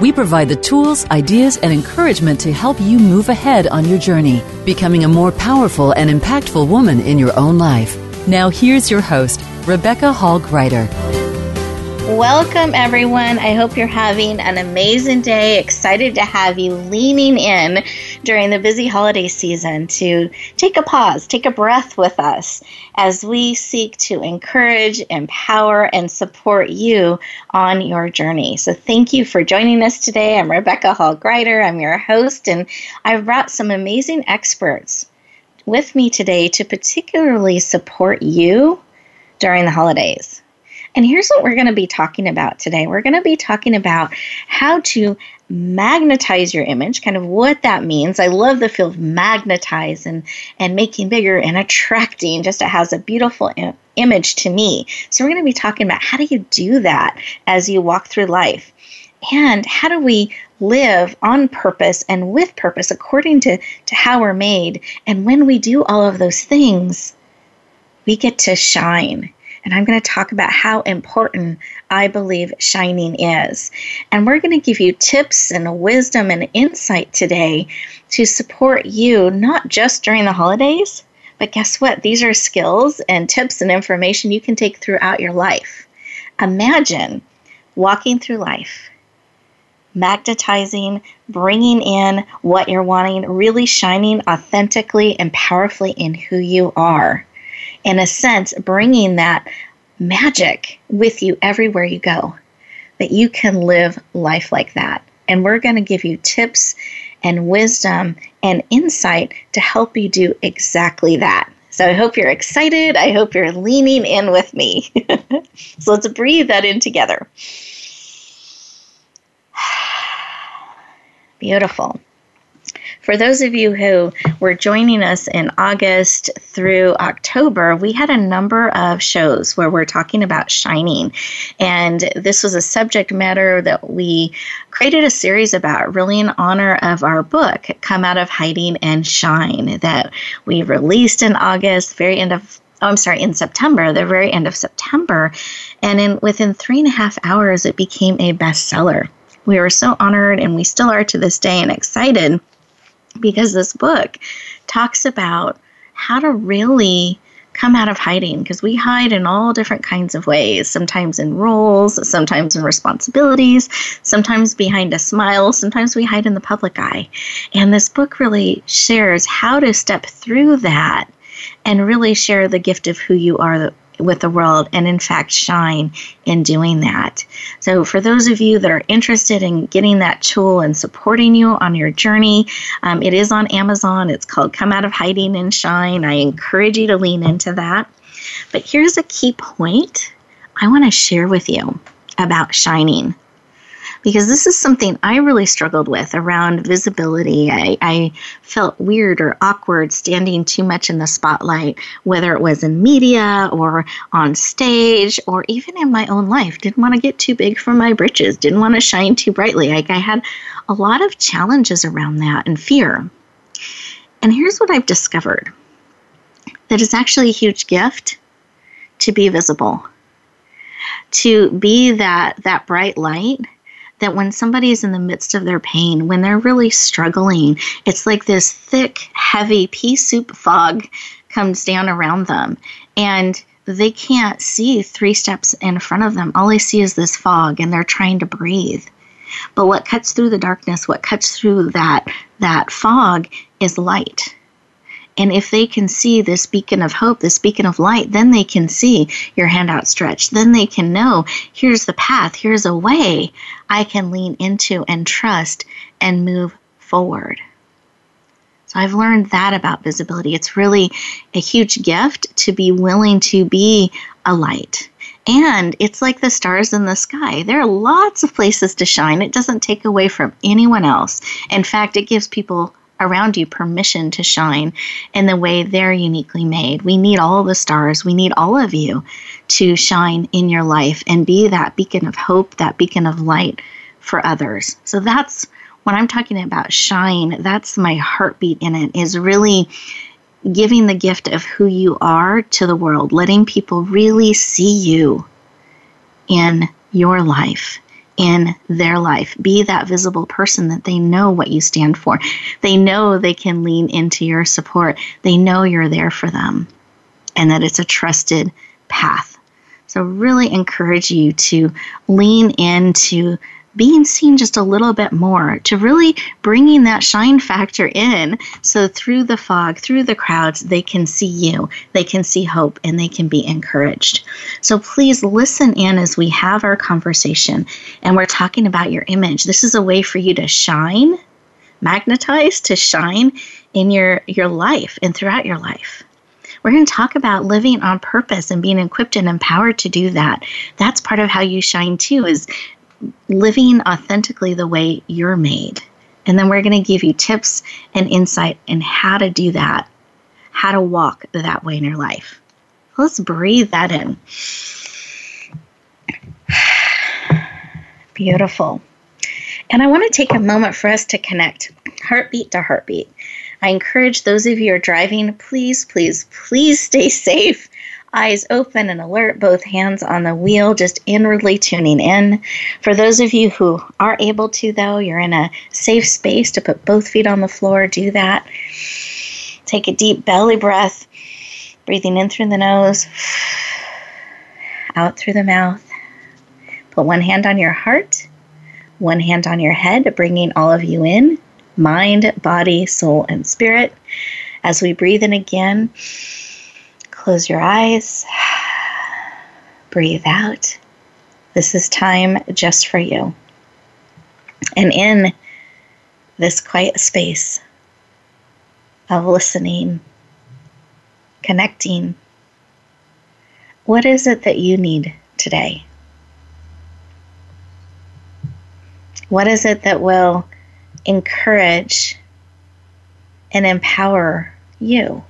we provide the tools, ideas, and encouragement to help you move ahead on your journey, becoming a more powerful and impactful woman in your own life. Now, here's your host, Rebecca Hall Gruyter. Welcome, everyone. I hope you're having an amazing day. Excited to have you leaning in during the busy holiday season to take a pause, take a breath with us as we seek to encourage, empower, and support you on your journey. So, thank you for joining us today. I'm Rebecca Hall Gruyter, I'm your host, and I've brought some amazing experts with me today to particularly support you during the holidays. And here's what we're going to be talking about today. We're going to be talking about how to magnetize your image, kind of what that means. I love the feel of magnetize and, and making bigger and attracting, just it has a beautiful Im- image to me. So, we're going to be talking about how do you do that as you walk through life? And how do we live on purpose and with purpose according to, to how we're made? And when we do all of those things, we get to shine and I'm going to talk about how important I believe shining is. And we're going to give you tips and wisdom and insight today to support you, not just during the holidays, but guess what? These are skills and tips and information you can take throughout your life. Imagine walking through life magnetizing, bringing in what you're wanting, really shining authentically and powerfully in who you are in a sense, bringing that magic with you everywhere you go, that you can live life like that. And we're going to give you tips and wisdom and insight to help you do exactly that. So I hope you're excited. I hope you're leaning in with me. so let's breathe that in together. Beautiful. For those of you who were joining us in August through October, we had a number of shows where we're talking about shining. And this was a subject matter that we created a series about, really in honor of our book, Come Out of Hiding and Shine, that we released in August, very end of oh, I'm sorry, in September, the very end of September. And in within three and a half hours, it became a bestseller. We were so honored, and we still are to this day, and excited because this book talks about how to really come out of hiding because we hide in all different kinds of ways sometimes in roles sometimes in responsibilities sometimes behind a smile sometimes we hide in the public eye. And this book really shares how to step through that and really share the gift of who you are with the world and in fact shine in doing that. So for those of you that are interested in getting that tool and supporting you on your journey, um, it is on Amazon. It's called Come Out of Hiding and Shine. I encourage you to lean into that. But here's a key point I want to share with you about shining because this is something I really struggled with around visibility. I, I, felt weird or awkward standing too much in the spotlight, whether it was in media or on stage or even in my own life. Didn't want to get too big for my britches, didn't want to shine too brightly. Like I had a lot of challenges around that and fear. And here's what I've discovered that it's actually a huge gift to be visible to be that that bright light that when somebody is in the midst of their pain, when they're really struggling, it's like this thick, heavy pea soup fog comes down around them. And they can't see three steps in front of them. All they see is this fog and they're trying to breathe. But what cuts through the darkness, what cuts through that that fog is light. And if they can see this beacon of hope, this beacon of light, then they can see your hand outstretched. Then they can know here's the path, here's a way I can lean into and trust and move forward. So I've learned that about visibility. It's really a huge gift to be willing to be a light. And it's like the stars in the sky. There are lots of places to shine. It doesn't take away from anyone else. In fact, it gives people around you permission to shine in the way they're uniquely made. We need all the stars. We need all of you to shine in your life and be that beacon of hope, that beacon of light for others. So that's when I'm talking about shine, that's my heartbeat in it is really giving the gift of who you are to the world, letting people really see you in your life, in their life. Be that visible person that they know what you stand for. They know they can lean into your support. They know you're there for them and that it's a trusted path. So, really encourage you to lean into being seen just a little bit more, to really bringing that shine factor in. So through the fog, through the crowds, they can see you, they can see hope, and they can be encouraged. So please listen in as we have our conversation and we're talking about your image. This is a way for you to shine, magnetize, to shine in your, your life and throughout your life. We're going to talk about living on purpose and being equipped and empowered to do that. That's part of how you shine too is living authentically the way you're made. And then we're going to give you tips and insight in how to do that, how to walk that way in your life. Let's breathe that in. Beautiful. And I want to take a moment for us to connect heartbeat to heartbeat. I encourage those of you who are driving, please, please, please stay safe eyes open and alert, both hands on the wheel, just inwardly tuning in. For those of you who are able to, though, you're in a safe space to put both feet on the floor, do that. Take a deep belly breath, breathing in through the nose, out through the mouth. Put one hand on your heart, one hand on your head, bringing all of you in mind, body, soul, and spirit. As we breathe in again, Close your eyes. Breathe out. This is time just for you. And in this quiet space of listening, connecting, what is it that you need today? What is it that will encourage and empower you?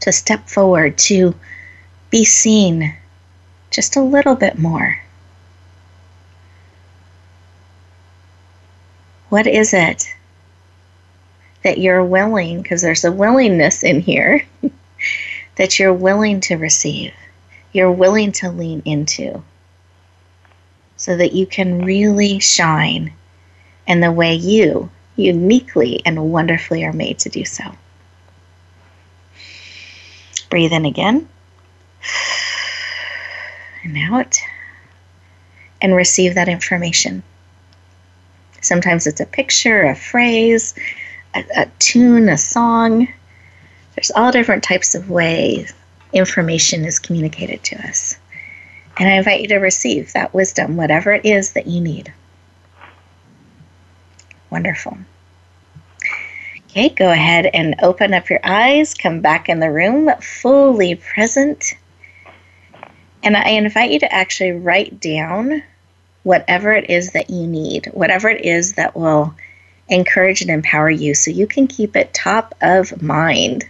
To step forward, to be seen just a little bit more. What is it that you're willing, because there's a willingness in here, that you're willing to receive, you're willing to lean into, so that you can really shine in the way you uniquely and wonderfully are made to do so. Breathe in again. And out. And receive that information. Sometimes it's a picture, a phrase, a, a tune, a song. There's all different types of ways information is communicated to us. And I invite you to receive that wisdom, whatever it is that you need. Wonderful. Okay, go ahead and open up your eyes, come back in the room fully present. And I invite you to actually write down whatever it is that you need, whatever it is that will encourage and empower you so you can keep it top of mind.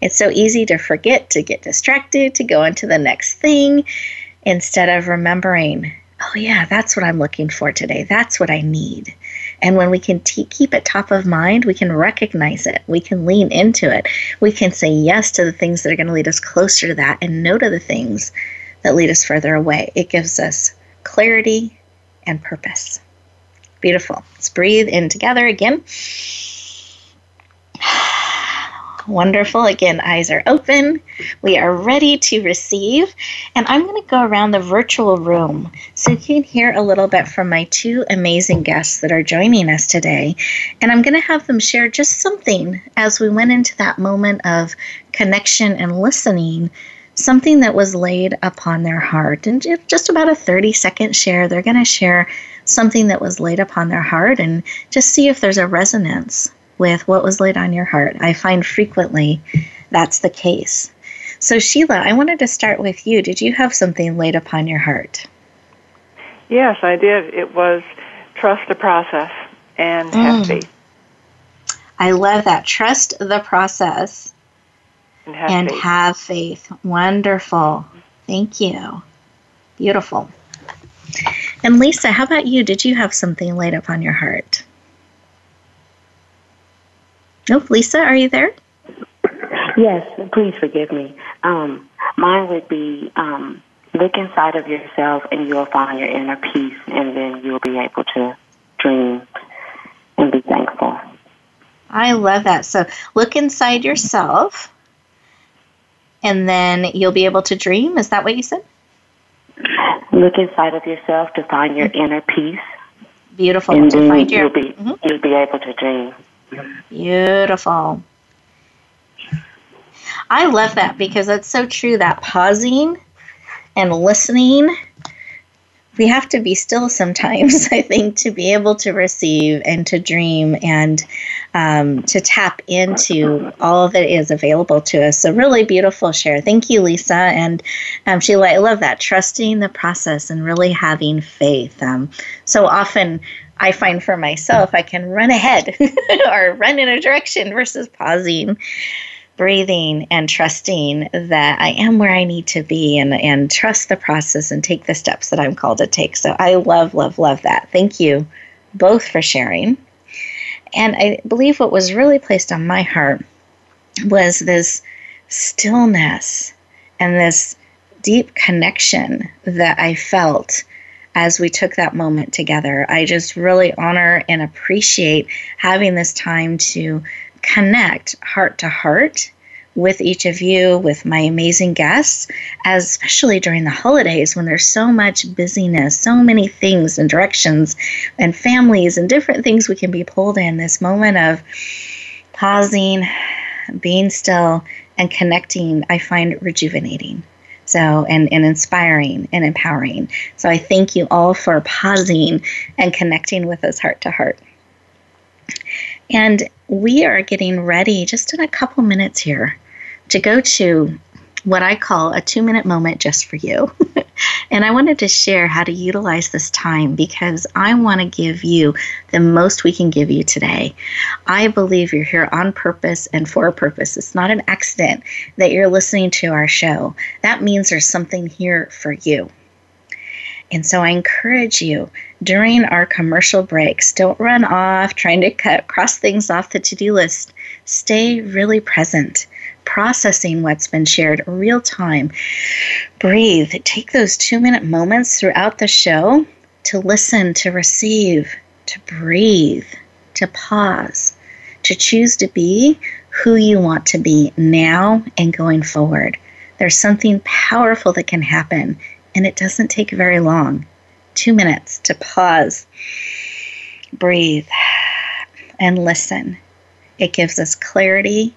It's so easy to forget, to get distracted, to go into the next thing instead of remembering, oh, yeah, that's what I'm looking for today. That's what I need. And when we can t- keep it top of mind, we can recognize it. We can lean into it. We can say yes to the things that are going to lead us closer to that and no to the things that lead us further away. It gives us clarity and purpose. Beautiful. Let's breathe in together again. Wonderful. Again, eyes are open. We are ready to receive. And I'm going to go around the virtual room so you can hear a little bit from my two amazing guests that are joining us today. And I'm going to have them share just something as we went into that moment of connection and listening, something that was laid upon their heart. And just about a 30 second share, they're going to share something that was laid upon their heart and just see if there's a resonance with what was laid on your heart. I find frequently that's the case. So, Sheila, I wanted to start with you. Did you have something laid upon your heart? Yes, I did. It was trust the process and have mm. faith. I love that. Trust the process and, have, and faith. have faith. Wonderful. Thank you. Beautiful. And Lisa, how about you? Did you have something laid upon your heart? Nope. Lisa, are you there? Yes, please forgive me. Um, mine would be um, look inside of yourself and you'll find your inner peace, and then you'll be able to dream and be thankful. I love that. So look inside yourself, and then you'll be able to dream. Is that what you said? Look inside of yourself to find your inner peace. Beautiful. And to find your, you'll be mm-hmm. you'll be able to dream. Beautiful. I love that because it's so true that pausing and listening, we have to be still sometimes, I think, to be able to receive and to dream and um, to tap into all that is available to us. So, really beautiful share. Thank you, Lisa. And um, Sheila, I love that. Trusting the process and really having faith. Um, so often, I find for myself, I can run ahead or run in a direction versus pausing, breathing, and trusting that I am where I need to be and, and trust the process and take the steps that I'm called to take. So I love, love, love that. Thank you both for sharing. And I believe what was really placed on my heart was this stillness and this deep connection that I felt as we took that moment together. I just really honor and appreciate having this time to connect heart to heart with each of you, with my amazing guests, especially during the holidays when there's so much busyness, so many things and directions and families and different things we can be pulled in. This moment of pausing, being still, and connecting, I find rejuvenating. So, and, and inspiring and empowering. So, I thank you all for pausing and connecting with us heart to heart. And we are getting ready just in a couple minutes here to go to what I call a two minute moment just for you. and I wanted to share how to utilize this time because I want to give you the most we can give you today. I believe you're here on purpose and for a purpose. It's not an accident that you're listening to our show. That means there's something here for you. And so I encourage you during our commercial breaks, don't run off trying to cut cross things off the to-do list. Stay really present processing what's been shared real time. Breathe. Take those two minute moments throughout the show to listen, to receive, to breathe, to pause, to choose to be who you want to be now and going forward. There's something powerful that can happen, and it doesn't take very long. Two minutes to pause, breathe, and listen. It gives us clarity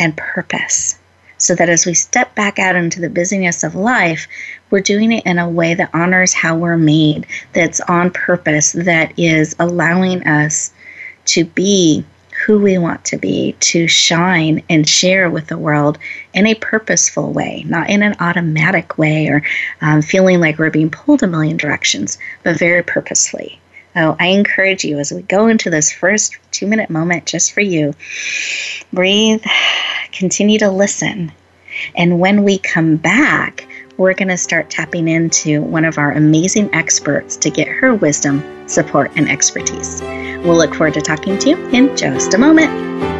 and purpose. So that as we step back out into the busyness of life, we're doing it in a way that honors how we're made, that's on purpose, that is allowing us to be who we want to be, to shine and share with the world in a purposeful way, not in an automatic way or um, feeling like we're being pulled a million directions, but very purposefully. So I encourage you as we go into this first two minute moment just for you, breathe, continue to listen. And when we come back, we're going to start tapping into one of our amazing experts to get her wisdom, support, and expertise. We'll look forward to talking to you in just a moment.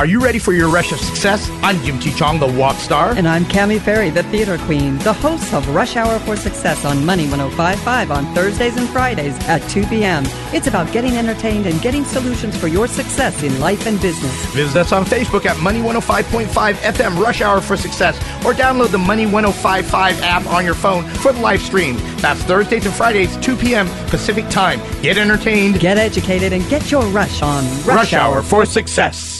Are you ready for your rush of success? I'm Jim T. Chong, the walk star. And I'm Cami Ferry, the theater queen, the host of Rush Hour for Success on Money 1055 on Thursdays and Fridays at 2 p.m. It's about getting entertained and getting solutions for your success in life and business. Visit us on Facebook at Money 105.5 FM Rush Hour for Success or download the Money 1055 app on your phone for the live stream. That's Thursdays and Fridays, 2 p.m. Pacific Time. Get entertained, get educated, and get your rush on Rush, rush Hour for Success.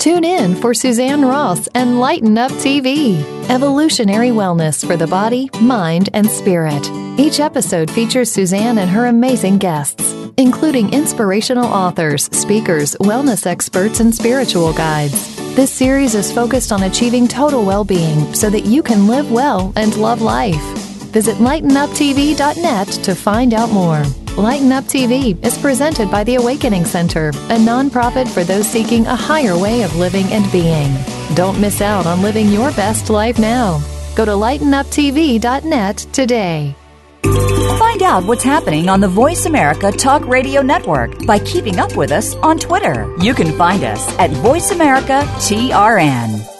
Tune in for Suzanne Ross and Lighten Up TV, evolutionary wellness for the body, mind, and spirit. Each episode features Suzanne and her amazing guests, including inspirational authors, speakers, wellness experts, and spiritual guides. This series is focused on achieving total well being so that you can live well and love life. Visit lightenuptv.net to find out more. Lighten Up TV is presented by the Awakening Center, a nonprofit for those seeking a higher way of living and being. Don't miss out on living your best life now. Go to lightenuptv.net today. Find out what's happening on the Voice America Talk Radio Network by keeping up with us on Twitter. You can find us at Voice America TRN.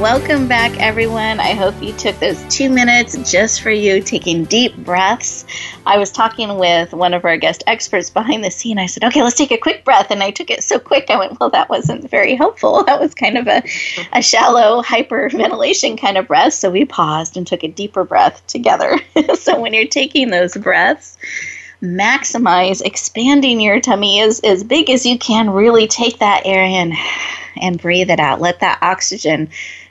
Welcome back, everyone. I hope you took those two minutes just for you, taking deep breaths. I was talking with one of our guest experts behind the scene. I said, okay, let's take a quick breath. And I took it so quick, I went, well, that wasn't very helpful. That was kind of a, a shallow hyperventilation kind of breath. So we paused and took a deeper breath together. so when you're taking those breaths, maximize expanding your tummy as, as big as you can. Really take that air in and breathe it out. Let that oxygen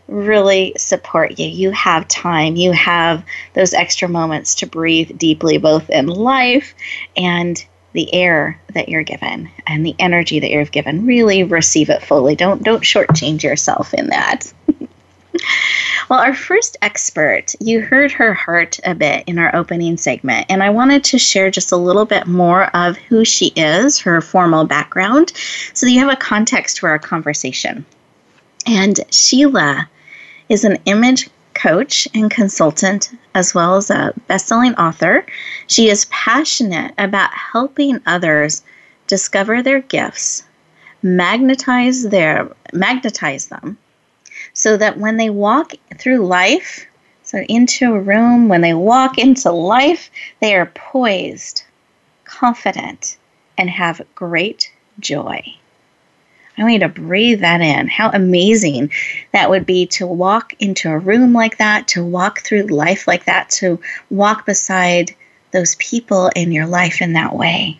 really support you. You have time, you have those extra moments to breathe deeply, both in life and the air that you're given and the energy that you're given. Really receive it fully. Don't don't shortchange yourself in that. well, our first expert, you heard her heart a bit in our opening segment, and I wanted to share just a little bit more of who she is, her formal background, so that you have a context for our conversation. And Sheila is an image coach and consultant, as well as a best-selling author. She is passionate about helping others discover their gifts, magnetize their magnetize them, so that when they walk through life, so into a room, when they walk into life, they are poised, confident, and have great joy. I want you to breathe that in. How amazing that would be to walk into a room like that, to walk through life like that, to walk beside those people in your life in that way.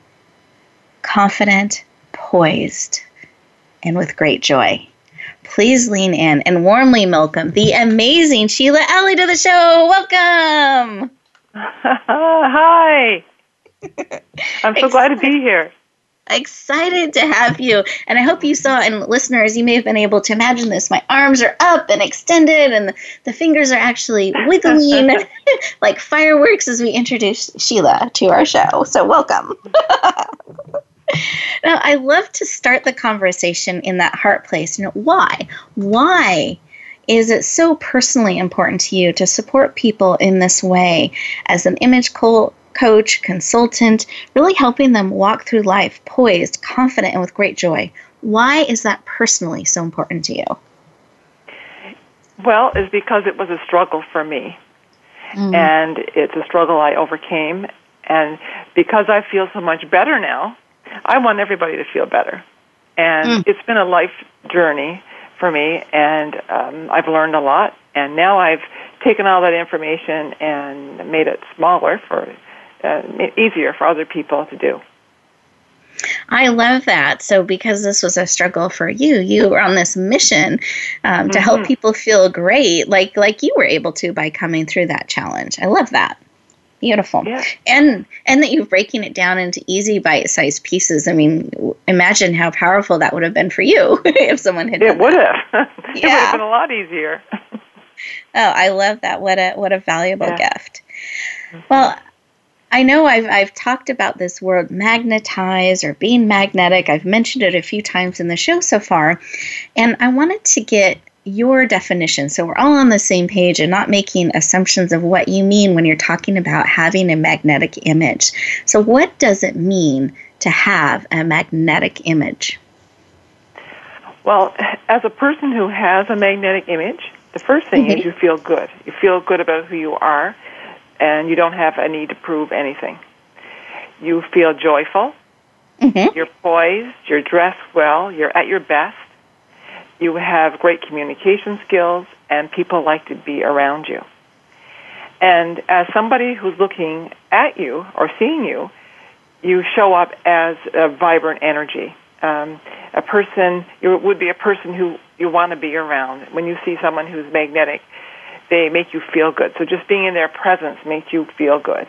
Confident, poised, and with great joy. Please lean in and warmly welcome the amazing Sheila Alley to the show. Welcome. Hi. I'm so glad to be here excited to have you. And I hope you saw, and listeners, you may have been able to imagine this. My arms are up and extended, and the, the fingers are actually wiggling like fireworks as we introduce Sheila to our show. So, welcome. now, I love to start the conversation in that heart place. You know, why? Why is it so personally important to you to support people in this way as an image co- coach, consultant, really helping them walk through life poised, confident, and with great joy? Why is that personally so important to you? Well, it's because it was a struggle for me. Mm. And it's a struggle I overcame. And because I feel so much better now, I want everybody to feel better. And mm. it's been a life journey for me, and um, I've learned a lot. And now I've taken all that information and made it smaller for uh, easier for other people to do. I love that. So, because this was a struggle for you, you were on this mission um, to mm-hmm. help people feel great, like like you were able to by coming through that challenge. I love that. Beautiful. Yeah. And and that you're breaking it down into easy bite-sized pieces. I mean, imagine how powerful that would have been for you if someone had. It would have. it yeah. would have been a lot easier. oh, I love that. What a what a valuable yeah. gift. Mm-hmm. Well, I know I've, I've talked about this word magnetize or being magnetic. I've mentioned it a few times in the show so far. And I wanted to get your definition so we're all on the same page and not making assumptions of what you mean when you're talking about having a magnetic image. So, what does it mean to have a magnetic image? Well, as a person who has a magnetic image, the first thing mm-hmm. is you feel good. You feel good about who you are and you don't have a need to prove anything. You feel joyful. Mm-hmm. You're poised. You're dressed well. You're at your best. You have great communication skills, and people like to be around you. And as somebody who's looking at you or seeing you, you show up as a vibrant energy. Um, a person, you would be a person who you want to be around. When you see someone who's magnetic, they make you feel good. So just being in their presence makes you feel good.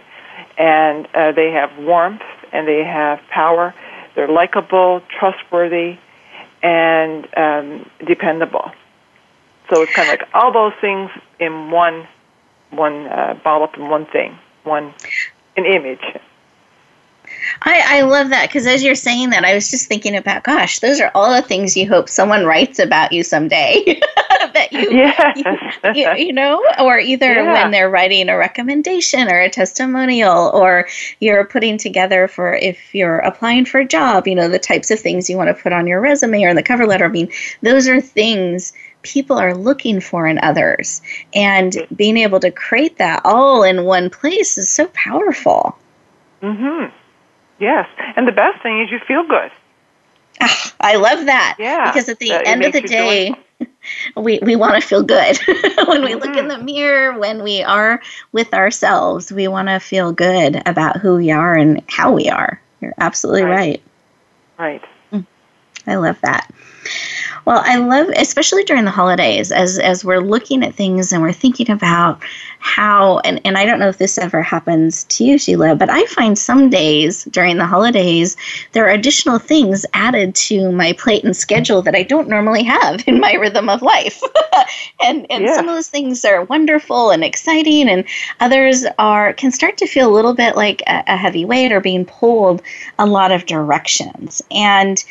And uh, they have warmth and they have power. They're likable, trustworthy, and um, dependable. So it's kind of like all those things in one, one uh, ball up in one thing, one, an image. I, I love that because as you're saying that, I was just thinking about, gosh, those are all the things you hope someone writes about you someday. that you, yes. you, you, you, know, or either yeah. when they're writing a recommendation or a testimonial, or you're putting together for if you're applying for a job, you know, the types of things you want to put on your resume or in the cover letter. I mean, those are things people are looking for in others. And being able to create that all in one place is so powerful. Mm hmm. Yes. And the best thing is you feel good. Ah, I love that. Yeah. Because at the uh, end of the day, we, we want to feel good. when we mm-hmm. look in mm-hmm. the mirror, when we are with ourselves, we want to feel good about who we are and how we are. You're absolutely right. Right. right. Mm. I love that. Well, I love, especially during the holidays, as as we're looking at things and we're thinking about how, and, and I don't know if this ever happens to you, Sheila, but I find some days during the holidays there are additional things added to my plate and schedule that I don't normally have in my rhythm of life. and and yeah. some of those things are wonderful and exciting, and others are can start to feel a little bit like a, a heavy weight or being pulled a lot of directions. And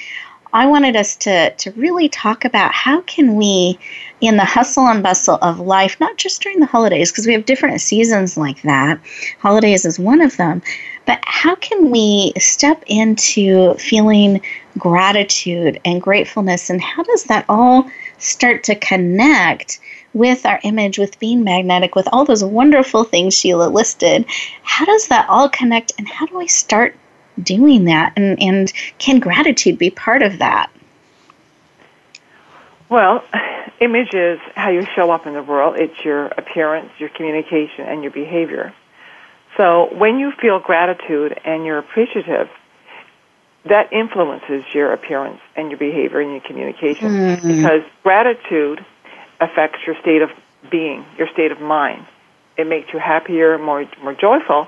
I wanted us to, to really talk about how can we, in the hustle and bustle of life, not just during the holidays, because we have different seasons like that, holidays is one of them, but how can we step into feeling gratitude and gratefulness, and how does that all start to connect with our image, with being magnetic, with all those wonderful things Sheila listed? How does that all connect, and how do we start doing that? And, and can gratitude be part of that? Well, image is how you show up in the world. It's your appearance, your communication, and your behavior. So when you feel gratitude and you're appreciative, that influences your appearance and your behavior and your communication mm-hmm. because gratitude affects your state of being, your state of mind. It makes you happier, more more joyful,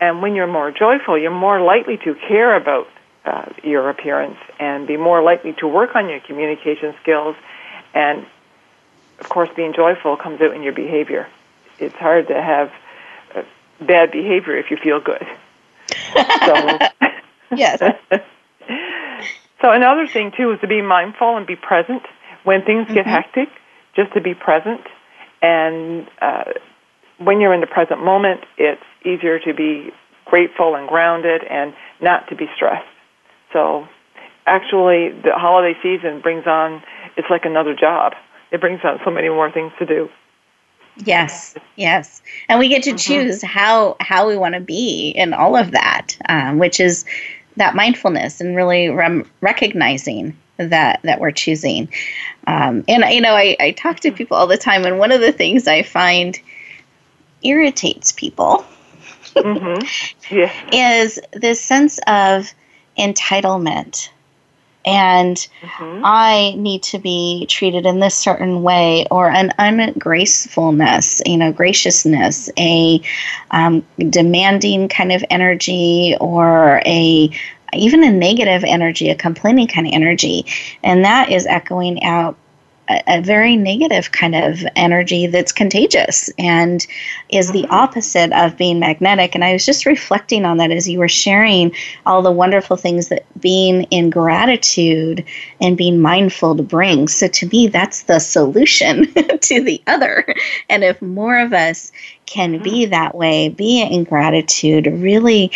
and when you're more joyful, you're more likely to care about uh, your appearance and be more likely to work on your communication skills. And of course, being joyful comes out in your behavior. It's hard to have uh, bad behavior if you feel good. So, yes. So another thing too is to be mindful and be present when things get Mm-hmm. hectic. Just to be present, and uh, when you're in the present moment, it's easier to be grateful and grounded, and not to be stressed. So, actually, the holiday season brings on it's like another job. It brings on so many more things to do. Yes, yes, and we get to Mm-hmm. choose how how we want to be in all of that, um, which is that mindfulness and really rem- recognizing that that we're choosing. Um, and you know, I, I talk to people all the time, and one of the things I find irritates people Mm-hmm. Yeah. is this sense of entitlement and Mm-hmm. I need to be treated in this certain way, or an ungracefulness, you know, graciousness, a um, demanding kind of energy, or a even a negative energy, a complaining kind of energy, and that is echoing out a, very negative kind of energy that's contagious and is the mm-hmm. opposite of being magnetic. And I was just reflecting on that as you were sharing all the wonderful things that being in gratitude and being mindful to bring. So to me, that's the solution to the other. And if more of us can be mm-hmm. that way, be in gratitude, really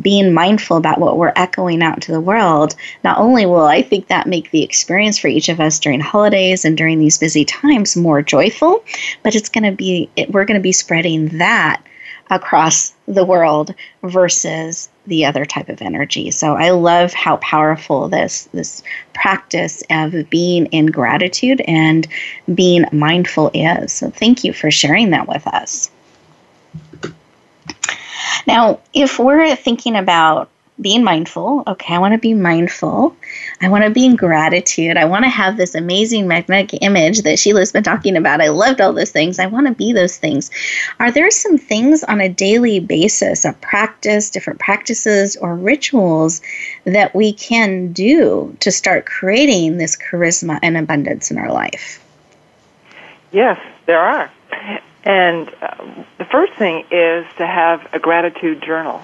being mindful about what we're echoing out to the world, not only will I think that make the experience for each of us during holidays and during these busy times more joyful, but it's going to be, it, we're going to be spreading that across the world versus the other type of energy. So I love how powerful this this practice of being in gratitude and being mindful is. So thank you for sharing that with us. Now, if we're thinking about being mindful, okay, I want to be mindful. I want to be in gratitude. I want to have this amazing magnetic image that Sheila's been talking about. I loved all those things. I want to be those things. Are there some things on a daily basis, a practice, different practices, or rituals that we can do to start creating this charisma and abundance in our life? Yes, there are. And uh, the first thing is to have a gratitude journal.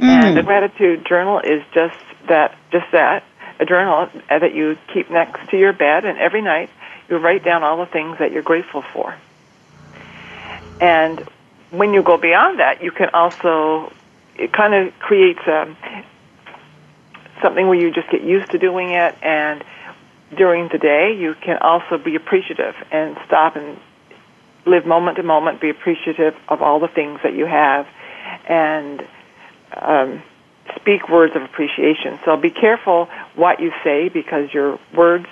And the gratitude journal is just that, just that, a journal that you keep next to your bed, and every night you write down all the things that you're grateful for. And when you go beyond that, you can also, it kind of creates um, something where you just get used to doing it, and during the day, you can also be appreciative and stop and live moment to moment, be appreciative of all the things that you have, and um, speak words of appreciation. So be careful what you say because your words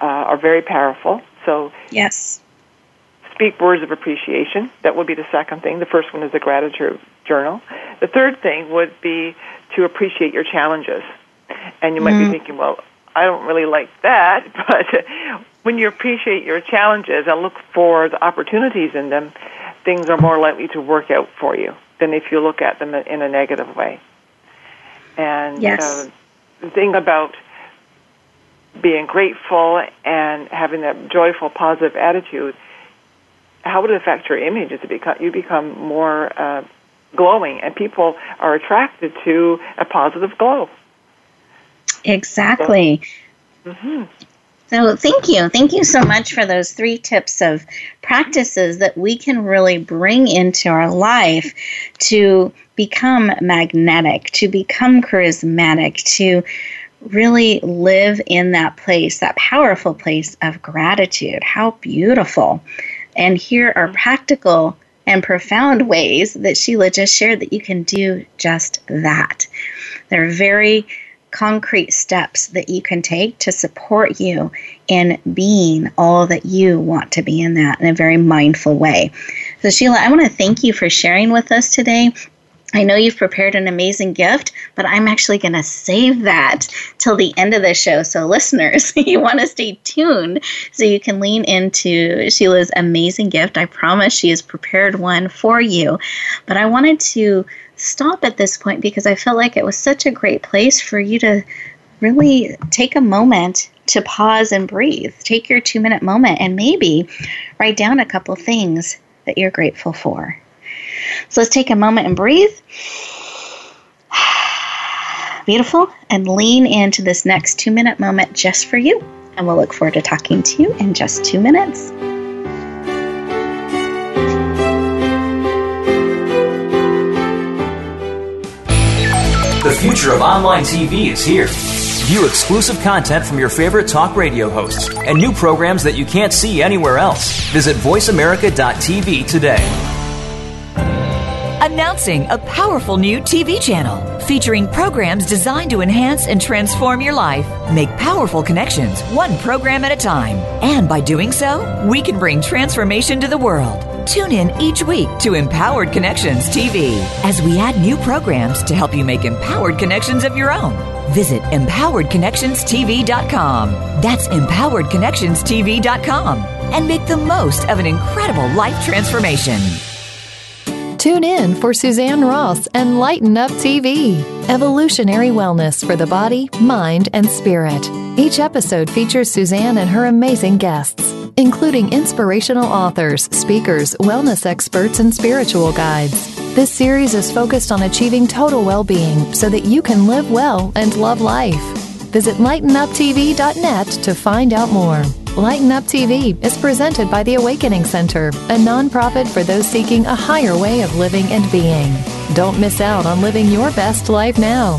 uh, are very powerful. So Yes. speak words of appreciation. That would be the second thing. The first one is a gratitude journal. The third thing would be to appreciate your challenges. And you might be thinking, well, I don't really like that, but when you appreciate your challenges and look for the opportunities in them, things are more likely to work out for you than if you look at them in a negative way. And Yes. uh, the thing about being grateful and having that joyful, positive attitude, how would it affect your image? Is it become you become more uh, glowing, and people are attracted to a positive glow. Exactly. Mm-hmm. So, thank you. Thank you so much for those three tips of practices that we can really bring into our life to become magnetic, to become charismatic, to really live in that place, that powerful place of gratitude. How beautiful. And here are mm-hmm. practical and profound ways that Sheila just shared that you can do just that. They're very concrete steps that you can take to support you in being all that you want to be in that in a very mindful way. So, Sheila, I want to thank you for sharing with us today. I know you've prepared an amazing gift, but I'm actually going to save that till the end of the show. So, listeners, you want to stay tuned so you can lean into Sheila's amazing gift. I promise she has prepared one for you. But I wanted to stop at this point because I felt like it was such a great place for you to really take a moment to pause and breathe. Take your two minute moment and maybe write down a couple things that you're grateful for. So let's take a moment and breathe. Beautiful. And lean into this next two minute moment just for you. And we'll look forward to talking to you in just two minutes. Future of online TV is here. View exclusive content from your favorite talk radio hosts and new programs that you can't see anywhere else. Visit VoiceAmerica.tv today. Announcing a powerful new TV channel featuring programs designed to enhance and transform your life. Make powerful connections, one program at a time. And by doing so, we can bring transformation to the world. Tune in each week to Empowered Connections TV as we add new programs to help you make empowered connections of your own. Visit empoweredconnectionstv.com. That's empoweredconnectionstv.com and make the most of an incredible life transformation. Tune in for Suzanne Ross and Lighten Up TV, evolutionary wellness for the body, mind, and spirit. Each episode features Suzanne and her amazing guests, including inspirational authors, speakers, wellness experts, and spiritual guides. This series is focused on achieving total well being so that you can live well and love life. Visit lightenuptv.net to find out more. Lighten Up TV is presented by the Awakening Center, a nonprofit for those seeking a higher way of living and being. Don't miss out on living your best life now.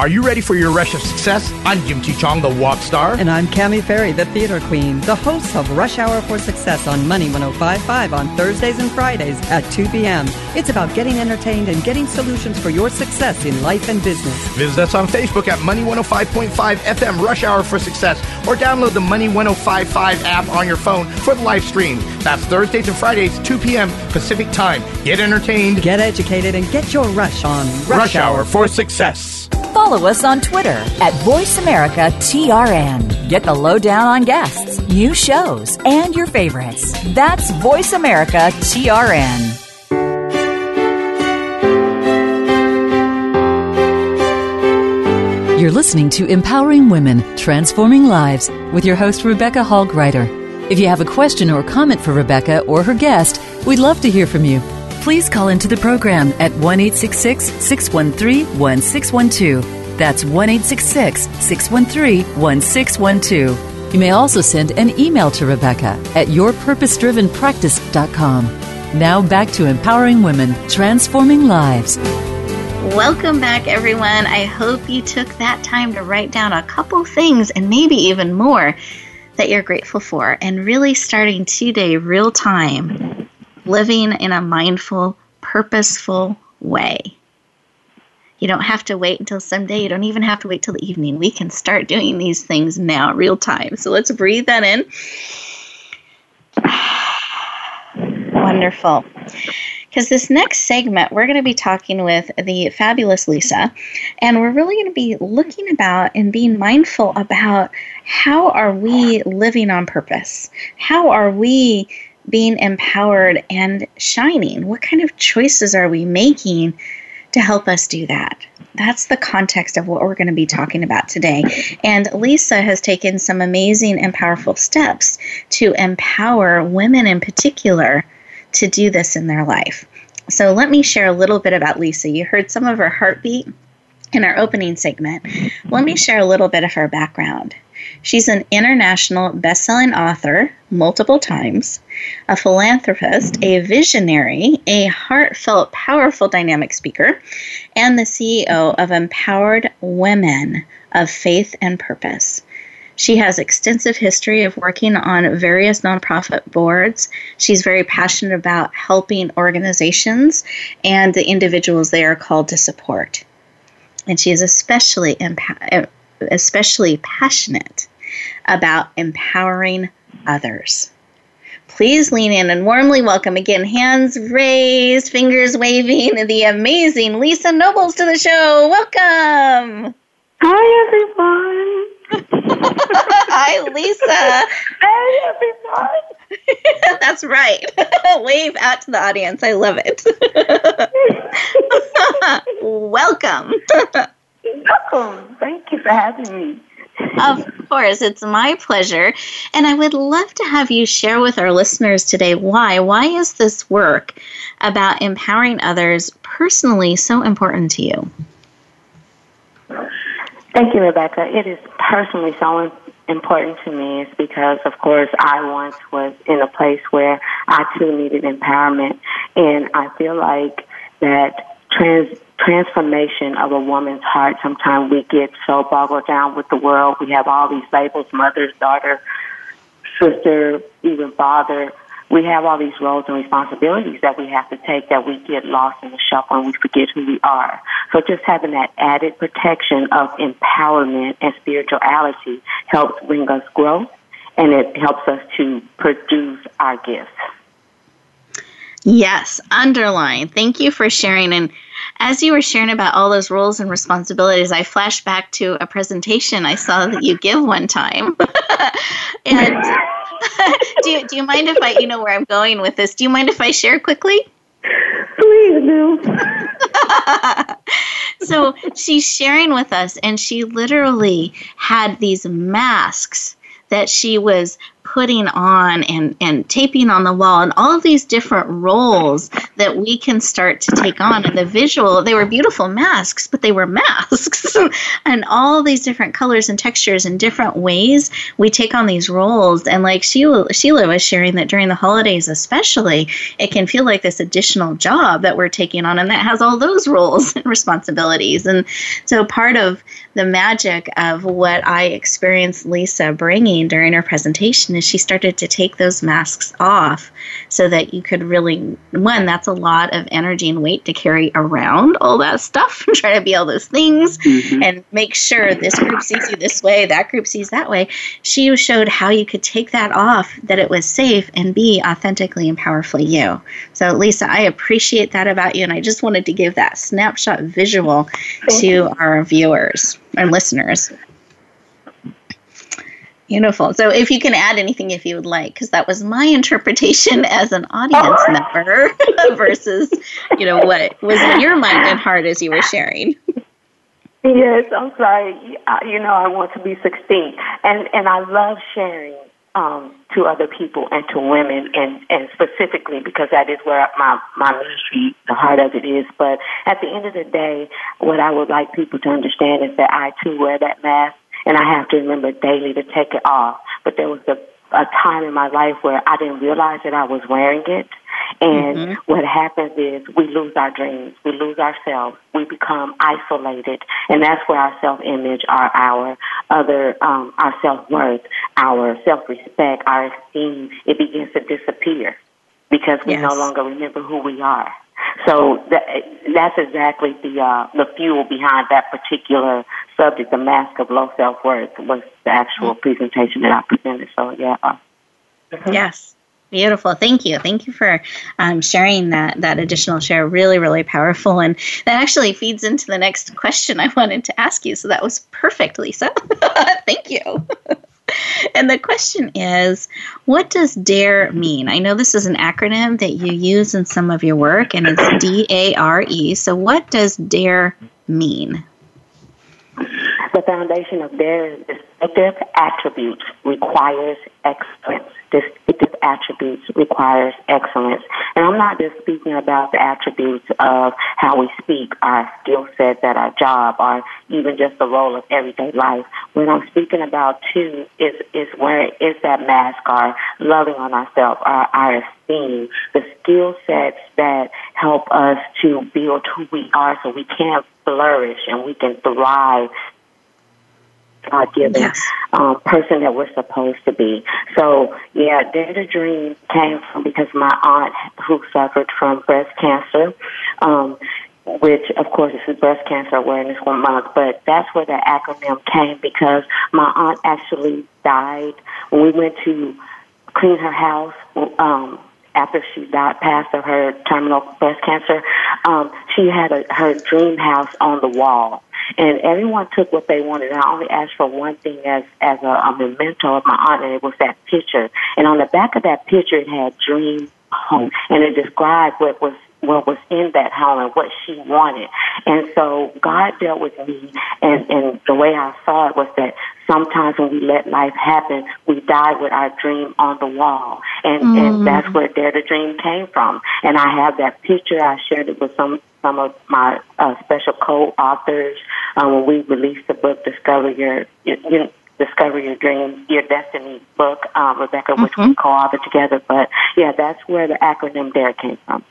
Are you ready for your rush of success? I'm Jim T. Chong, the walk star. And I'm Cami Ferry, the theater queen, the host of Rush Hour for Success on Money 1055 on Thursdays and Fridays at 2 p.m. It's about getting entertained and getting solutions for your success in life and business. Visit us on Facebook at Money 105.5 FM Rush Hour for Success or download the Money 1055 app on your phone for the live stream. That's Thursdays and Fridays, 2 p.m. Pacific Time. Get entertained, get educated, and get your rush on Rush, rush Hour for Success. Follow us on Twitter at VoiceAmericaTRN. Get the lowdown on guests, new shows, and your favorites. That's VoiceAmericaTRN. You're listening to Empowering Women, Transforming Lives with your host, Rebecca Hall Gruyter. If you have a question or comment for Rebecca or her guest, we'd love to hear from you please call into the program at 1 613 1612. That's 1 613 1612. You may also send an email to Rebecca at yourpurposedrivenpractice.com. Now back to empowering women, transforming lives. Welcome back, everyone. I hope you took that time to write down a couple things and maybe even more that you're grateful for and really starting today, real time, living in a mindful, purposeful way. You don't have to wait until someday. You don't even have to wait till the evening. We can start doing these things now, real time. So let's breathe that in. Wonderful. Because this next segment, we're going to be talking with the fabulous Lisa, and we're really going to be looking about and being mindful about how are we living on purpose? How are we being empowered and shining? What kind of choices are we making to help us do that? That's the context of what we're going to be talking about today. And Lisa has taken some amazing and powerful steps to empower women in particular to do this in their life. So let me share a little bit about Lisa. You heard some of her heartbeat in our opening segment. Let me share a little bit of her background. She's an international best-selling author multiple times, a philanthropist, a visionary, a heartfelt, powerful dynamic speaker, and the CEO of Empowered Women of Faith and Purpose. She has extensive history of working on various nonprofit boards. She's very passionate about helping organizations and the individuals they are called to support. And she is especially empowered especially passionate about empowering others. please lean in and warmly welcome again, hands raised, fingers waving, the amazing Lisa Nobles to the show. Welcome. Hi, everyone. Hi, Lisa. Hi, everyone. That's right. Wave out to the audience. I love it. Welcome. Welcome. Thank you for having me. Of course, it's my pleasure. And I would love to have you share with our listeners today why. Why is this work about empowering others personally so important to you? Thank you, Rebecca. It is personally so important to me is because, of course, I once was in a place where I too needed empowerment. And I feel like that trans transformation of a woman's heart. Sometimes we get so boggled down with the world. We have all these labels mother, daughter, sister, even father. We have all these roles and responsibilities that we have to take that we get lost in the shuffle and we forget who we are. So just having that added protection of empowerment and spirituality helps bring us growth and it helps us to produce our gifts. Yes, underline. Thank you for sharing. And as you were sharing about all those roles and responsibilities, I flashed back to a presentation I saw that you give one time. and do, you, do you mind if I, you know where I'm going with this, do you mind if I share quickly? Please do. so she's sharing with us, and she literally had these masks that she was putting on and, and taping on the wall and all of these different roles that we can start to take on and the visual. They were beautiful masks but they were masks. And all these different colors and textures and different ways we take on these roles. And like sheila, sheila was sharing that during the holidays especially it can feel like this additional job that we're taking on and that has all those roles and responsibilities. And so part of the magic of what i experienced lisa bringing during her presentation she started to take those masks off so that you could really one that's a lot of energy and weight to carry around all that stuff and try to be all those things mm-hmm. and make sure this group sees you this way that group sees that way. She showed how you could take that off that it was safe and be authentically and powerfully you. So lisa i appreciate that about you and i just wanted to give that snapshot visual to our viewers and listeners Beautiful. So, if you can add anything if you would like, because that was my interpretation as an audience member versus, you know, what was in your mind and heart as you were sharing. Yes, I'm sorry. You know, I want to be 16, and and I love sharing um, to other people and to women, and and specifically because that is where my my ministry, the heart of it is. But at the end of the day, what I would like people to understand is that I too wear that mask and I have to remember daily to take it off. But there was a, a time in my life where I didn't realize that I was wearing it. And mm-hmm. what happens is we lose our dreams, we lose ourselves, we become isolated, and that's where our self-image, our our other, um, our self-worth, our self-respect, our esteem, it begins to disappear because we yes. no longer remember who we are. So that, that's exactly the uh, the fuel behind that particular subject. The mask of low self worth was the actual mm-hmm. presentation that I presented. So yeah. Yes. Beautiful. Thank you. Thank you for um, sharing that that additional share. Really, really powerful, and that actually feeds into the next question I wanted to ask you. So that was perfect, Lisa. Thank you. and the question is what does DARE mean? I know this is an acronym that you use in some of your work, and it's D A R E. So, what does DARE mean? The foundation of DARE is distinctive attributes requires excellence distinctive attributes requires excellence. And I'm not just speaking about the attributes of how we speak, our skill sets at our job, or even just the role of everyday life. What I'm speaking about too is is where is that mask, our loving on ourselves, our, our esteem, the skill sets that help us to build who we are so we can flourish and we can thrive God given yes. um, person that we're supposed to be. So, yeah, Dare to Dream came from because my aunt, who suffered from breast cancer, um, which of course is Breast Cancer Awareness Month, but that's where the acronym came because my aunt actually died when we went to clean her house. Um, after she died, passed of her terminal breast cancer, um, she had a, her dream house on the wall, and everyone took what they wanted. I only asked for one thing as as a, a memento of my aunt, and it was that picture. And on the back of that picture, it had dream home, and it described what was what was in that home and what she wanted. And so God dealt with me, and, and the way I saw it was that sometimes when we let life happen, we die with our dream on the wall. And, mm. and that's where Dare to Dream came from. And I have that picture. I shared it with some some of my uh, special co-authors um, when we released the book Discover Your, your, your Discover Your Dreams, Your Destiny book, um, Rebecca, mm-hmm. which we co-authored together. But yeah, that's where the acronym DARE came from.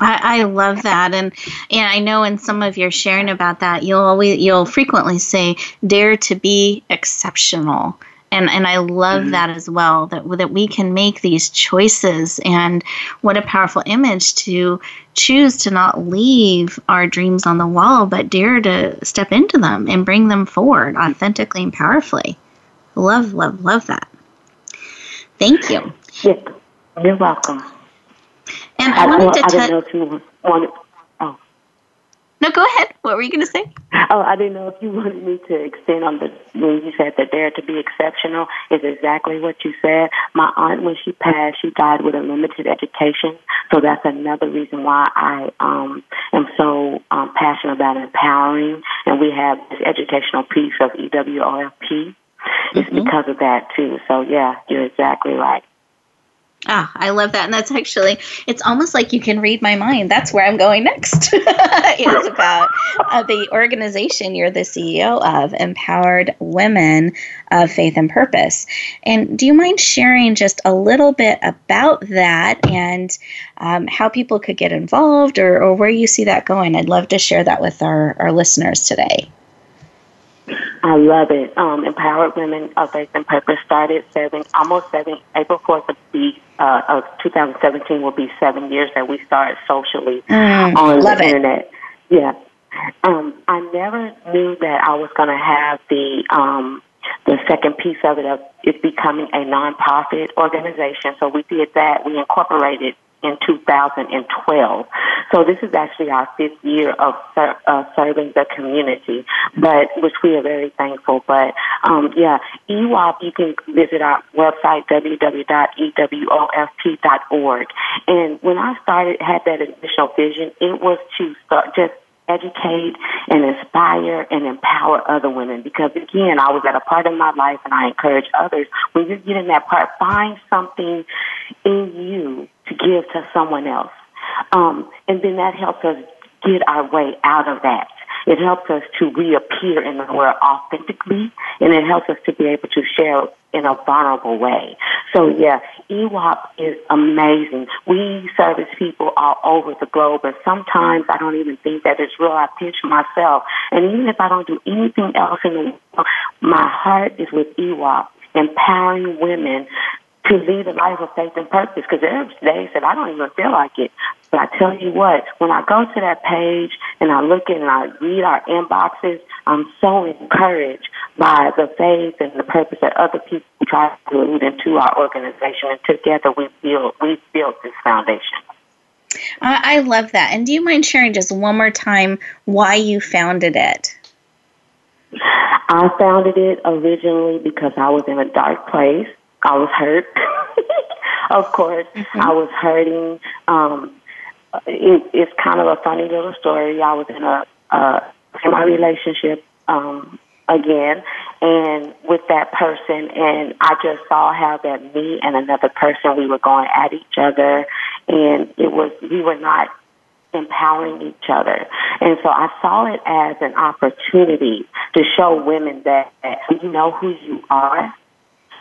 I, I, love that, and and I know in some of your sharing about that, you'll always you'll frequently say dare to be exceptional, and and I love mm-hmm. that as well. That that we can make these choices, and what a powerful image to choose to not leave our dreams on the wall, but dare to step into them and bring them forward authentically and powerfully. Love, love, love that. Thank you. You're welcome. And I, I wanted to I didn't know if you wanted. Oh. No, go ahead. What were you going to say? Oh, I didn't know if you wanted me to extend on the when you said that dare to be exceptional is exactly what you said. My aunt, when she passed, she died with a limited education, so that's another reason why I um, am so um, passionate about empowering. And we have this educational piece of EWOFP. It's mm-hmm. because of that too. So yeah, you're exactly right. Ah, I love that. And that's actually, it's almost like you can read my mind. That's where I'm going next. it's about uh, the organization you're the CEO of, Empowered Women of Faith and Purpose. And do you mind sharing just a little bit about that and um, how people could get involved or, or where you see that going? I'd love to share that with our, our listeners today. I love it. Um, Empowered Women of Faith and Purpose started seven, almost seven, April 4th of, the, uh, of 2017 will be seven years that we started socially mm, on the it. internet. Yeah. Um, I never knew that I was going to have the, um, the second piece of it of it becoming a nonprofit organization. So we did that. We incorporated in 2012. So this is actually our fifth year of ser- uh, serving the community, but which we are very thankful. But um, yeah, EWOP, you can visit our website www.ewofp.org. And when I started, had that initial vision, it was to start just educate and inspire and empower other women because again I was at a part of my life and I encourage others when you get in that part find something in you to give to someone else. Um, and then that helps us get our way out of that. It helps us to reappear in the world authentically, and it helps us to be able to share in a vulnerable way. So yeah, EWOP is amazing. We service people all over the globe, and sometimes I don't even think that it's real. I pinch myself, and even if I don't do anything else in the world, my heart is with EWOP, empowering women to lead a life of faith and purpose because there's days that I don't even feel like it. But I tell you what, when I go to that page and I look in and I read our inboxes, I'm so encouraged by the faith and the purpose that other people try to lead into our organization. And together we build, we built this foundation. I love that. And do you mind sharing just one more time why you founded it? I founded it originally because I was in a dark place I was hurt. of course, mm-hmm. I was hurting. Um, it, it's kind of a funny little story. I was in a, a my relationship um, again, and with that person, and I just saw how that me and another person we were going at each other, and it was we were not empowering each other. And so I saw it as an opportunity to show women that you know who you are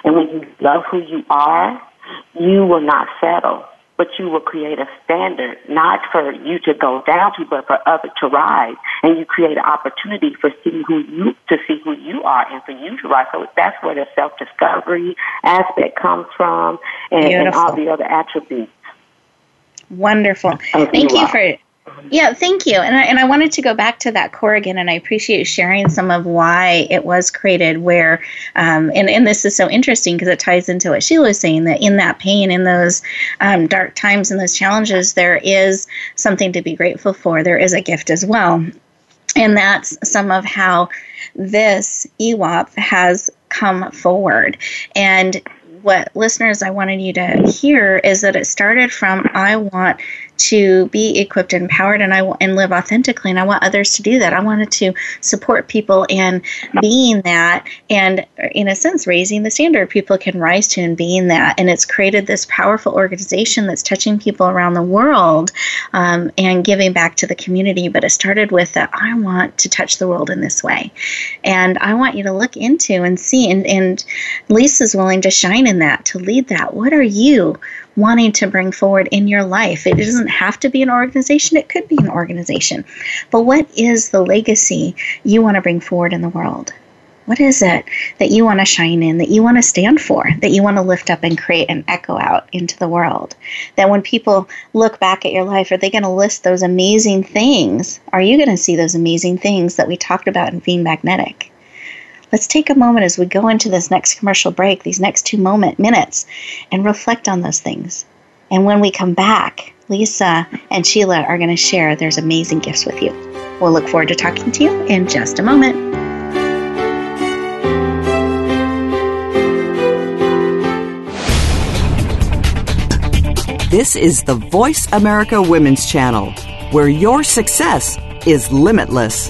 and when you love who you are, you will not settle, but you will create a standard, not for you to go down to, but for others to rise. And you create an opportunity for see who you to see who you are and for you to rise. So that's where the self discovery aspect comes from, and, and, all the other attributes. Wonderful. Thank you, you for Yeah, thank you. And I, and I wanted to go back to that core again, and I appreciate sharing some of why it was created. Where, um, and, and this is so interesting because it ties into what Sheila was saying that in that pain, in those um, dark times, and those challenges, there is something to be grateful for. There is a gift as well. And that's some of how this EWOP has come forward. And what listeners I wanted you to hear is that it started from I want to be equipped and empowered and I and live authentically and I want others to do that. I wanted to support people in being that and in a sense raising the standard people can rise to and being that and it's created this powerful organization that's touching people around the world um, and giving back to the community but it started with that I want to touch the world in this way and I want you to look into and see and, and Lisa's willing to shine in that to lead that what are you wanting to bring forward in your life. It doesn't have to be an organization, it could be an organization. But what is the legacy you want to bring forward in the world? What is it that you want to shine in, that you want to stand for, that you want to lift up and create and echo out into the world? That when people look back at your life, are they going to list those amazing things? Are you going to see those amazing things that we talked about in Being Magnetic? Let's take a moment as we go into this next commercial break, these next two moment minutes, and reflect on those things. And when we come back, Lisa and Sheila are going to share there's amazing gifts with you. We'll look forward to talking to you in just a moment. This is the Voice America Women's Channel, where your success is limitless.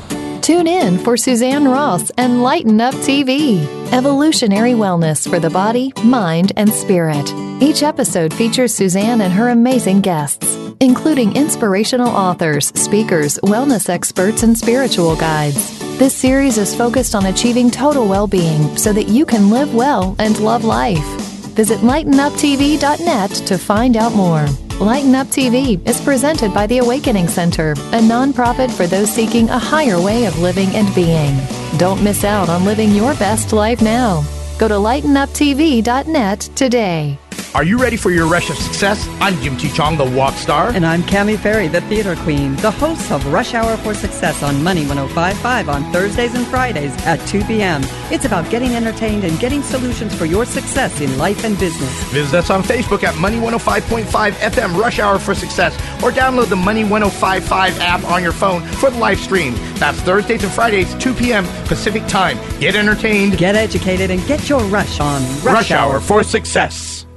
Tune in for Suzanne Ross and Lighten Up TV, evolutionary wellness for the body, mind, and spirit. Each episode features Suzanne and her amazing guests, including inspirational authors, speakers, wellness experts, and spiritual guides. This series is focused on achieving total well being so that you can live well and love life. Visit lightenuptv.net to find out more. Lighten Up TV is presented by the Awakening Center, a nonprofit for those seeking a higher way of living and being. Don't miss out on living your best life now. Go to lightenuptv.net today. Are you ready for your rush of success? I'm Jim T. Chong, the walk star. And I'm Cami Ferry, the theater queen, the host of Rush Hour for Success on Money 1055 on Thursdays and Fridays at 2 p.m. It's about getting entertained and getting solutions for your success in life and business. Visit us on Facebook at Money 105.5 FM Rush Hour for Success or download the Money 1055 app on your phone for the live stream. That's Thursdays and Fridays, 2 p.m. Pacific Time. Get entertained, get educated, and get your rush on Rush, rush Hour for Success.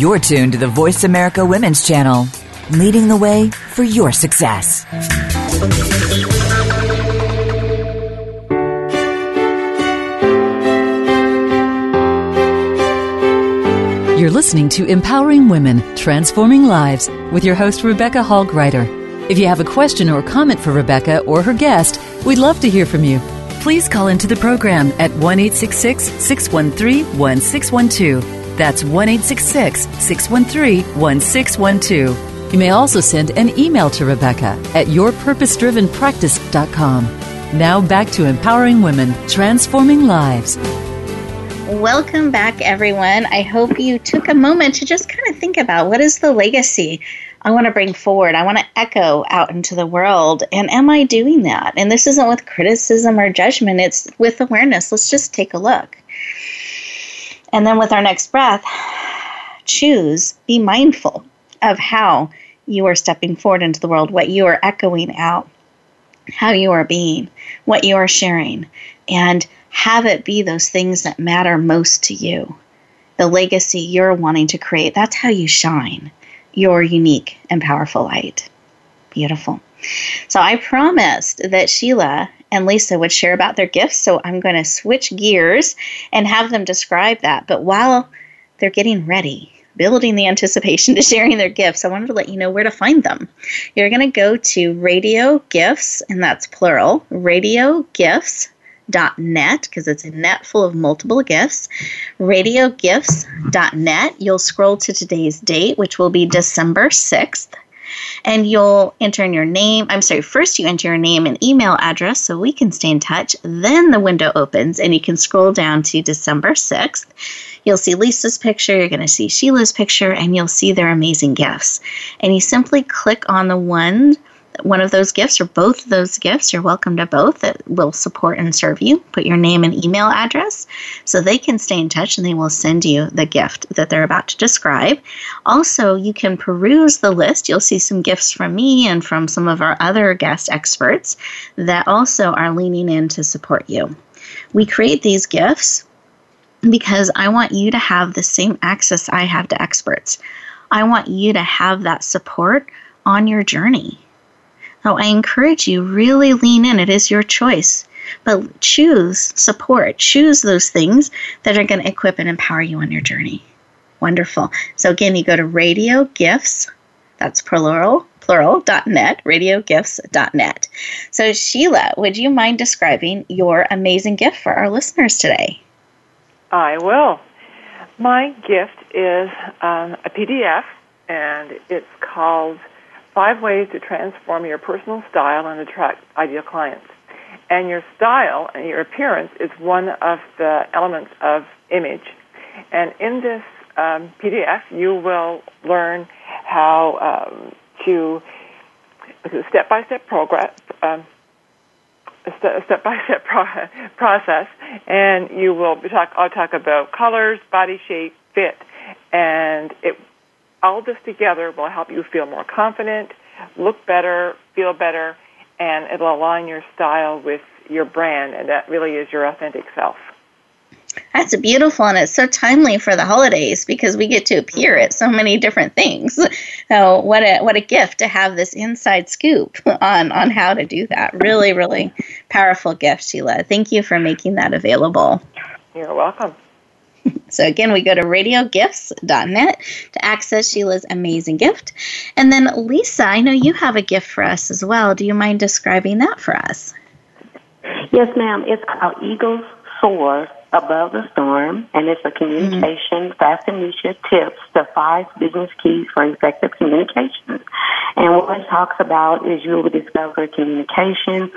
You're tuned to the Voice America Women's Channel, leading the way for your success. You're listening to Empowering Women, Transforming Lives with your host, Rebecca Hall Gruyter. If you have a question or comment for Rebecca or her guest, we'd love to hear from you. Please call into the program at 1 613 1612 that's 1 613 1612. You may also send an email to Rebecca at yourpurposedrivenpractice.com. Now back to empowering women, transforming lives. Welcome back, everyone. I hope you took a moment to just kind of think about what is the legacy I want to bring forward. I want to echo out into the world. And am I doing that? And this isn't with criticism or judgment, it's with awareness. Let's just take a look. And then with our next breath, choose, be mindful of how you are stepping forward into the world, what you are echoing out, how you are being, what you are sharing, and have it be those things that matter most to you. The legacy you're wanting to create, that's how you shine your unique and powerful light. Beautiful. So I promised that Sheila and Lisa would share about their gifts. So I'm going to switch gears and have them describe that. But while they're getting ready, building the anticipation to sharing their gifts, I wanted to let you know where to find them. You're going to go to Radio Gifts, and that's plural, Radio Gifts radiogifts.net because it's a net full of multiple gifts. Radiogifts.net. You'll scroll to today's date, which will be December 6th. And you'll enter in your name. I'm sorry, first you enter your name and email address so we can stay in touch. Then the window opens and you can scroll down to December 6th. You'll see Lisa's picture, you're going to see Sheila's picture, and you'll see their amazing gifts. And you simply click on the one one of those gifts or both of those gifts, you're welcome to both that will support and serve you. Put your name and email address so they can stay in touch and they will send you the gift that they're about to describe. Also, you can peruse the list. You'll see some gifts from me and from some of our other guest experts that also are leaning in to support you. We create these gifts because I want you to have the same access I have to experts. I want you to have that support on your journey. So I encourage you really lean in. It is your choice. But choose support. Choose those things that are going to equip and empower you on your journey. Wonderful. So again, you go to Radio Gifts. That's plural plural.net, radiogifts.net. So, Sheila, would you mind describing your amazing gift for our listeners today? I will. My gift is um, a PDF, and it's called five ways to transform your personal style and attract ideal clients. And your style and your appearance is one of the elements of image. And in this um, PDF, you will learn how um, to step by step progress. Um, step by step process, and you will talk. I'll talk about colors, body shape, fit, and it all this together will help you feel more confident, look better, feel better, and it'll align your style with your brand, and that really is your authentic self. That's beautiful, and it's so timely for the holidays because we get to appear at so many different things. So, what a what a gift to have this inside scoop on on how to do that. Really, really powerful gift, Sheila. Thank you for making that available. You're welcome. So again, we go to radiogifts.net to access Sheila's amazing gift. And then Lisa, I know you have a gift for us as well. Do you mind describing that for us? Yes, ma'am. It's called Eagles Soar Above the Storm, and it's a communication mm-hmm. tips to five business keys for effective communication. And what it talks about is you will discover communication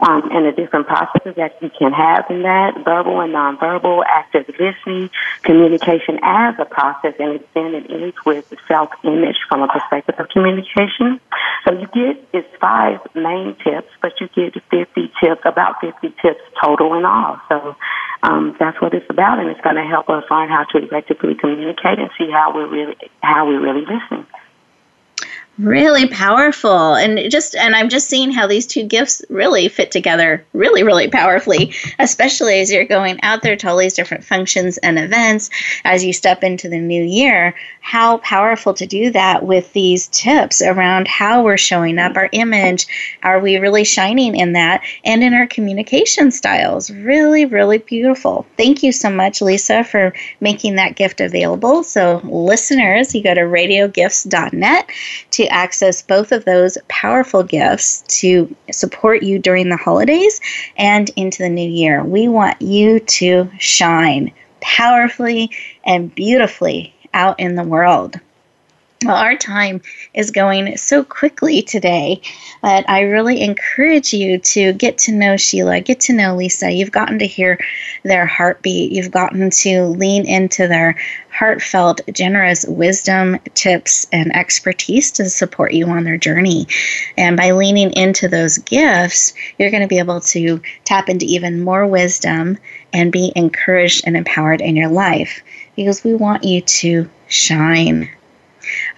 um, and the different processes that you can have in that, verbal and nonverbal, active listening, communication as a process, and it's then it ends with self-image from a perspective of communication. So you get, it's five main tips, but you get 50 tips, about 50 tips total in all. So um, that's what it's about, and it's going to help us learn how to effectively communicate and see how we're really, how we really listen really powerful. And just and i'm just seeing how these two gifts really fit together really really powerfully especially as you're going out there to all these different functions and events as you step into the new year how powerful to do that with these tips around how we're showing up our image. Are we really shining in that? And in our communication styles. Really really beautiful. Thank you so much lisa for making that gift available. So listeners you go to radiogifts.net to access both of those powerful gifts to support you during the holidays and into the new year. We want you to shine powerfully and beautifully out in the world. Well, our time is going so quickly today, but I really encourage you to get to know Sheila, get to know Lisa. You've gotten to hear their heartbeat, you've gotten to lean into their heartfelt, generous wisdom, tips, and expertise to support you on their journey. And by leaning into those gifts, you're going to be able to tap into even more wisdom and be encouraged and empowered in your life because we want you to shine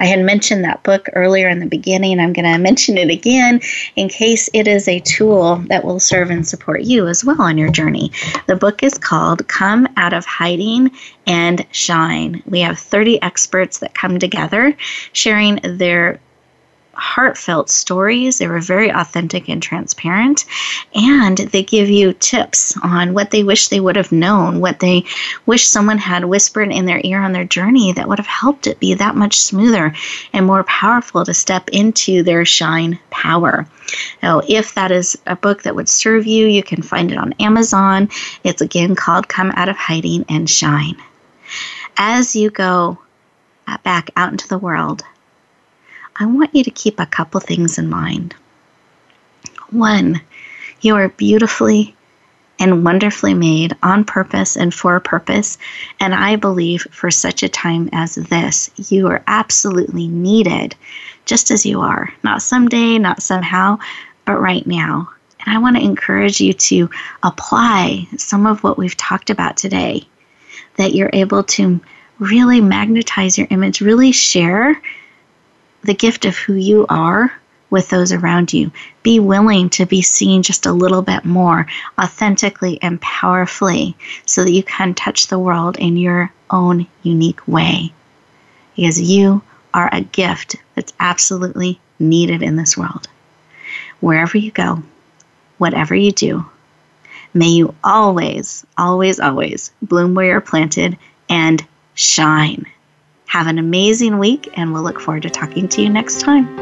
I had mentioned that book earlier in the beginning. I'm going to mention it again in case it is a tool that will serve and support you as well on your journey. The book is called Come Out of Hiding and Shine. We have 30 experts that come together sharing their heartfelt stories. They were very authentic and transparent. And they give you tips on what they wish they would have known, what they wish someone had whispered in their ear on their journey that would have helped it be that much smoother and more powerful to step into their shine power. Now, if that is a book that would serve you, you can find it on Amazon. It's again called Come Out of Hiding and Shine. As you go uh, back out into the world, I want you to keep a couple things in mind. One, you are beautifully and wonderfully made on purpose and for a purpose. And I believe for such a time as this, you are absolutely needed just as you are. Not someday, not somehow, but right now. And I want to encourage you to apply some of what we've talked about today, that you're able to really magnetize your image, really share the gift of who you are with those around you. Be willing to be seen just a little bit more authentically and powerfully so that you can touch the world in your own unique way. Because you are a gift that's absolutely needed in this world. Wherever you go, whatever you do, may you always, always, always bloom where you're planted and shine. Have an amazing week, and we'll look forward to talking to you next time.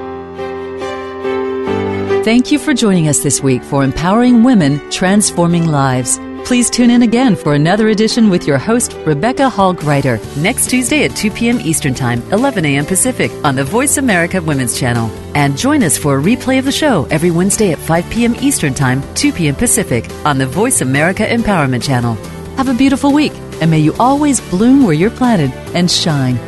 Thank you for joining us this week for Empowering Women, Transforming Lives. Please tune in again for another edition with your host, Rebecca Hall Gruyter, next Tuesday at 2 p.m. Eastern Time, 11 a.m. Pacific, on the Voice America Women's Channel. And join us for a replay of the show every Wednesday at 5 p.m. Eastern Time, 2 p.m. Pacific, on the Voice America Empowerment Channel. Have a beautiful week, and may you always bloom where you're planted and shine.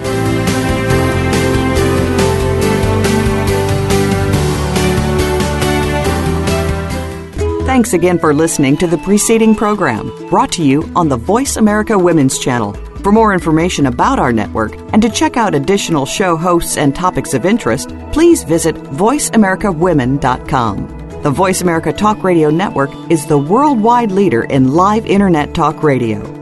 Thanks again for listening to the preceding program brought to you on the Voice America Women's Channel. For more information about our network and to check out additional show hosts and topics of interest, please visit VoiceAmericaWomen.com. The Voice America Talk Radio Network is the worldwide leader in live Internet talk radio.